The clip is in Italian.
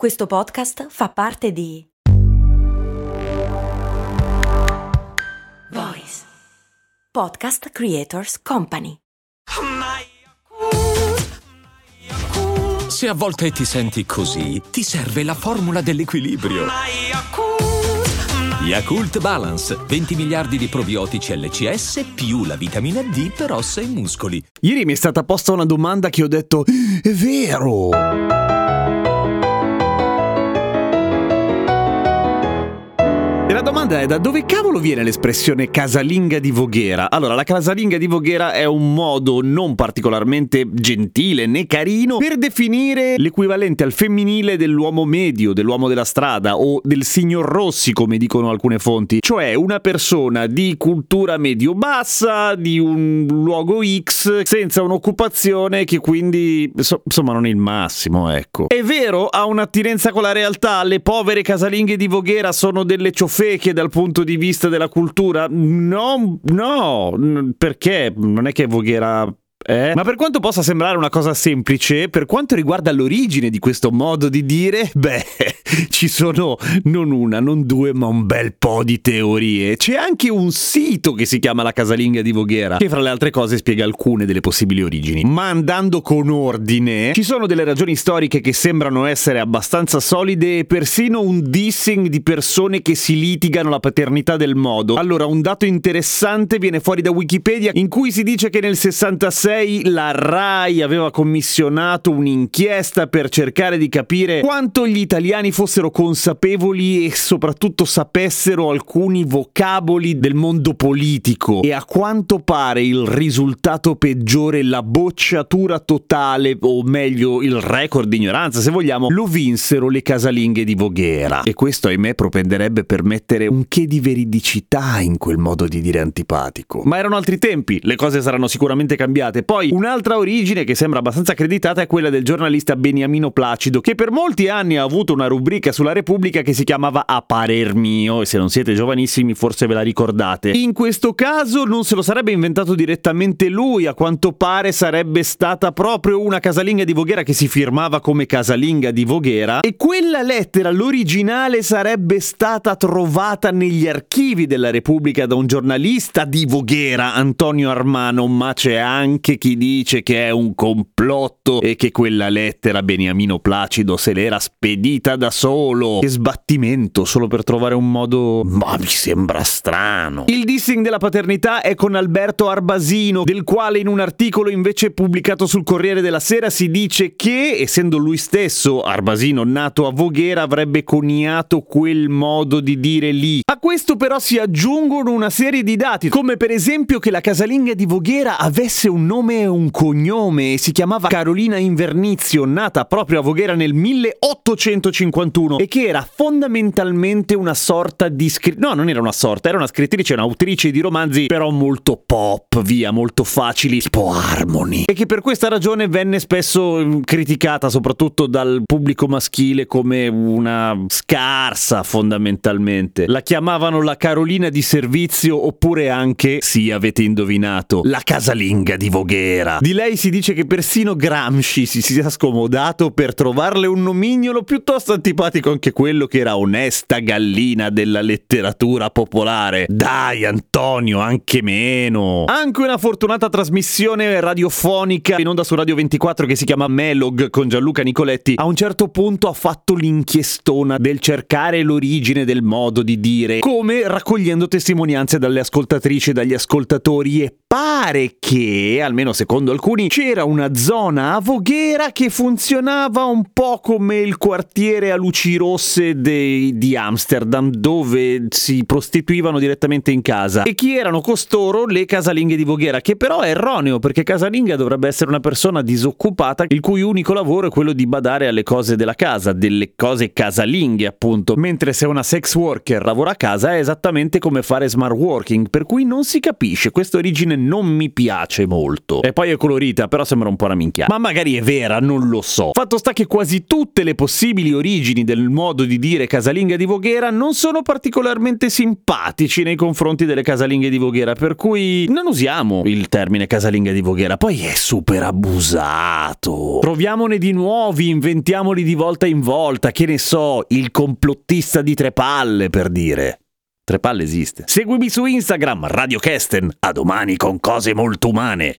Questo podcast fa parte di Voice Podcast Creators Company. Se a volte ti senti così, ti serve la formula dell'equilibrio. Yakult Balance, 20 miliardi di probiotici LCS più la vitamina D per ossa e muscoli. Ieri mi è stata posta una domanda che ho detto, è vero! Domanda è da dove cavolo viene l'espressione casalinga di Voghera? Allora, la casalinga di Voghera è un modo non particolarmente gentile né carino per definire l'equivalente al femminile dell'uomo medio, dell'uomo della strada o del signor Rossi, come dicono alcune fonti. Cioè una persona di cultura medio-bassa, di un luogo X, senza un'occupazione che quindi, insomma, non è il massimo, ecco. È vero, ha un'attinenza con la realtà, le povere casalinghe di Voghera sono delle cioffe fake dal punto di vista della cultura? No, no, perché non è che Voghera eh? Ma per quanto possa sembrare una cosa semplice, per quanto riguarda l'origine di questo modo di dire, beh, ci sono non una, non due, ma un bel po' di teorie. C'è anche un sito che si chiama La Casalinga di Voghera, che fra le altre cose spiega alcune delle possibili origini. Ma andando con ordine, ci sono delle ragioni storiche che sembrano essere abbastanza solide e persino un dissing di persone che si litigano la paternità del modo. Allora, un dato interessante viene fuori da Wikipedia in cui si dice che nel 66 2006 la RAI aveva commissionato un'inchiesta per cercare di capire quanto gli italiani fossero consapevoli e soprattutto sapessero alcuni vocaboli del mondo politico e a quanto pare il risultato peggiore, la bocciatura totale, o meglio il record di ignoranza se vogliamo, lo vinsero le casalinghe di Voghera. E questo ahimè propenderebbe per mettere un che di veridicità in quel modo di dire antipatico. Ma erano altri tempi, le cose saranno sicuramente cambiate parte. Poi un'altra origine che sembra abbastanza accreditata è quella del giornalista Beniamino Placido, che per molti anni ha avuto una rubrica sulla Repubblica che si chiamava A parer mio, e se non siete giovanissimi forse ve la ricordate. In questo caso non se lo sarebbe inventato direttamente lui, a quanto pare sarebbe stata proprio una casalinga di Voghera che si firmava come casalinga di Voghera, e quella lettera, l'originale, sarebbe stata trovata negli archivi della Repubblica da un giornalista di Voghera, Antonio Armano, ma c'è anche anche chi dice che è un complotto e che quella lettera Beniamino Placido se l'era spedita da solo. Che sbattimento solo per trovare un modo... Ma mi sembra strano. Il dissing della paternità è con Alberto Arbasino, del quale in un articolo invece pubblicato sul Corriere della Sera si dice che, essendo lui stesso, Arbasino nato a Voghera, avrebbe coniato quel modo di dire lì. A questo però si aggiungono una serie di dati, come per esempio che la casalinga di Voghera avesse un nome nome e un cognome si chiamava Carolina Invernizio, nata proprio a Voghera nel 1851 e che era fondamentalmente una sorta di scrittrice, no non era una sorta, era una scrittrice, un'autrice di romanzi però molto pop, via, molto facili, tipo Harmony e che per questa ragione venne spesso mm, criticata soprattutto dal pubblico maschile come una scarsa fondamentalmente. La chiamavano la Carolina di servizio oppure anche, sì avete indovinato, la casalinga di Voghera Voghera. Di lei si dice che persino Gramsci si sia scomodato per trovarle un nomignolo piuttosto antipatico anche quello che era onesta gallina della letteratura popolare. Dai Antonio, anche meno. Anche una fortunata trasmissione radiofonica in onda su Radio 24 che si chiama Melog con Gianluca Nicoletti a un certo punto ha fatto l'inchiestona del cercare l'origine del modo di dire, come raccogliendo testimonianze dalle ascoltatrici e dagli ascoltatori e pare che, almeno secondo alcuni, c'era una zona a Voghera che funzionava un po' come il quartiere a luci rosse de- di Amsterdam, dove si prostituivano direttamente in casa. E chi erano costoro? Le casalinghe di Voghera, che però è erroneo, perché casalinga dovrebbe essere una persona disoccupata, il cui unico lavoro è quello di badare alle cose della casa, delle cose casalinghe appunto, mentre se una sex worker lavora a casa è esattamente come fare smart working, per cui non si capisce, questa origine non mi piace molto. E poi è colorita, però sembra un po' una minchia. Ma magari è vera, non lo so. Fatto sta che quasi tutte le possibili origini del modo di dire casalinga di Voghera non sono particolarmente simpatici nei confronti delle casalinghe di Voghera, per cui non usiamo il termine casalinga di Voghera, poi è super abusato. Troviamone di nuovi, inventiamoli di volta in volta, che ne so, il complottista di tre palle per dire. Tre palle esiste. Seguimi su Instagram, Radio Kesten. A domani con cose molto umane.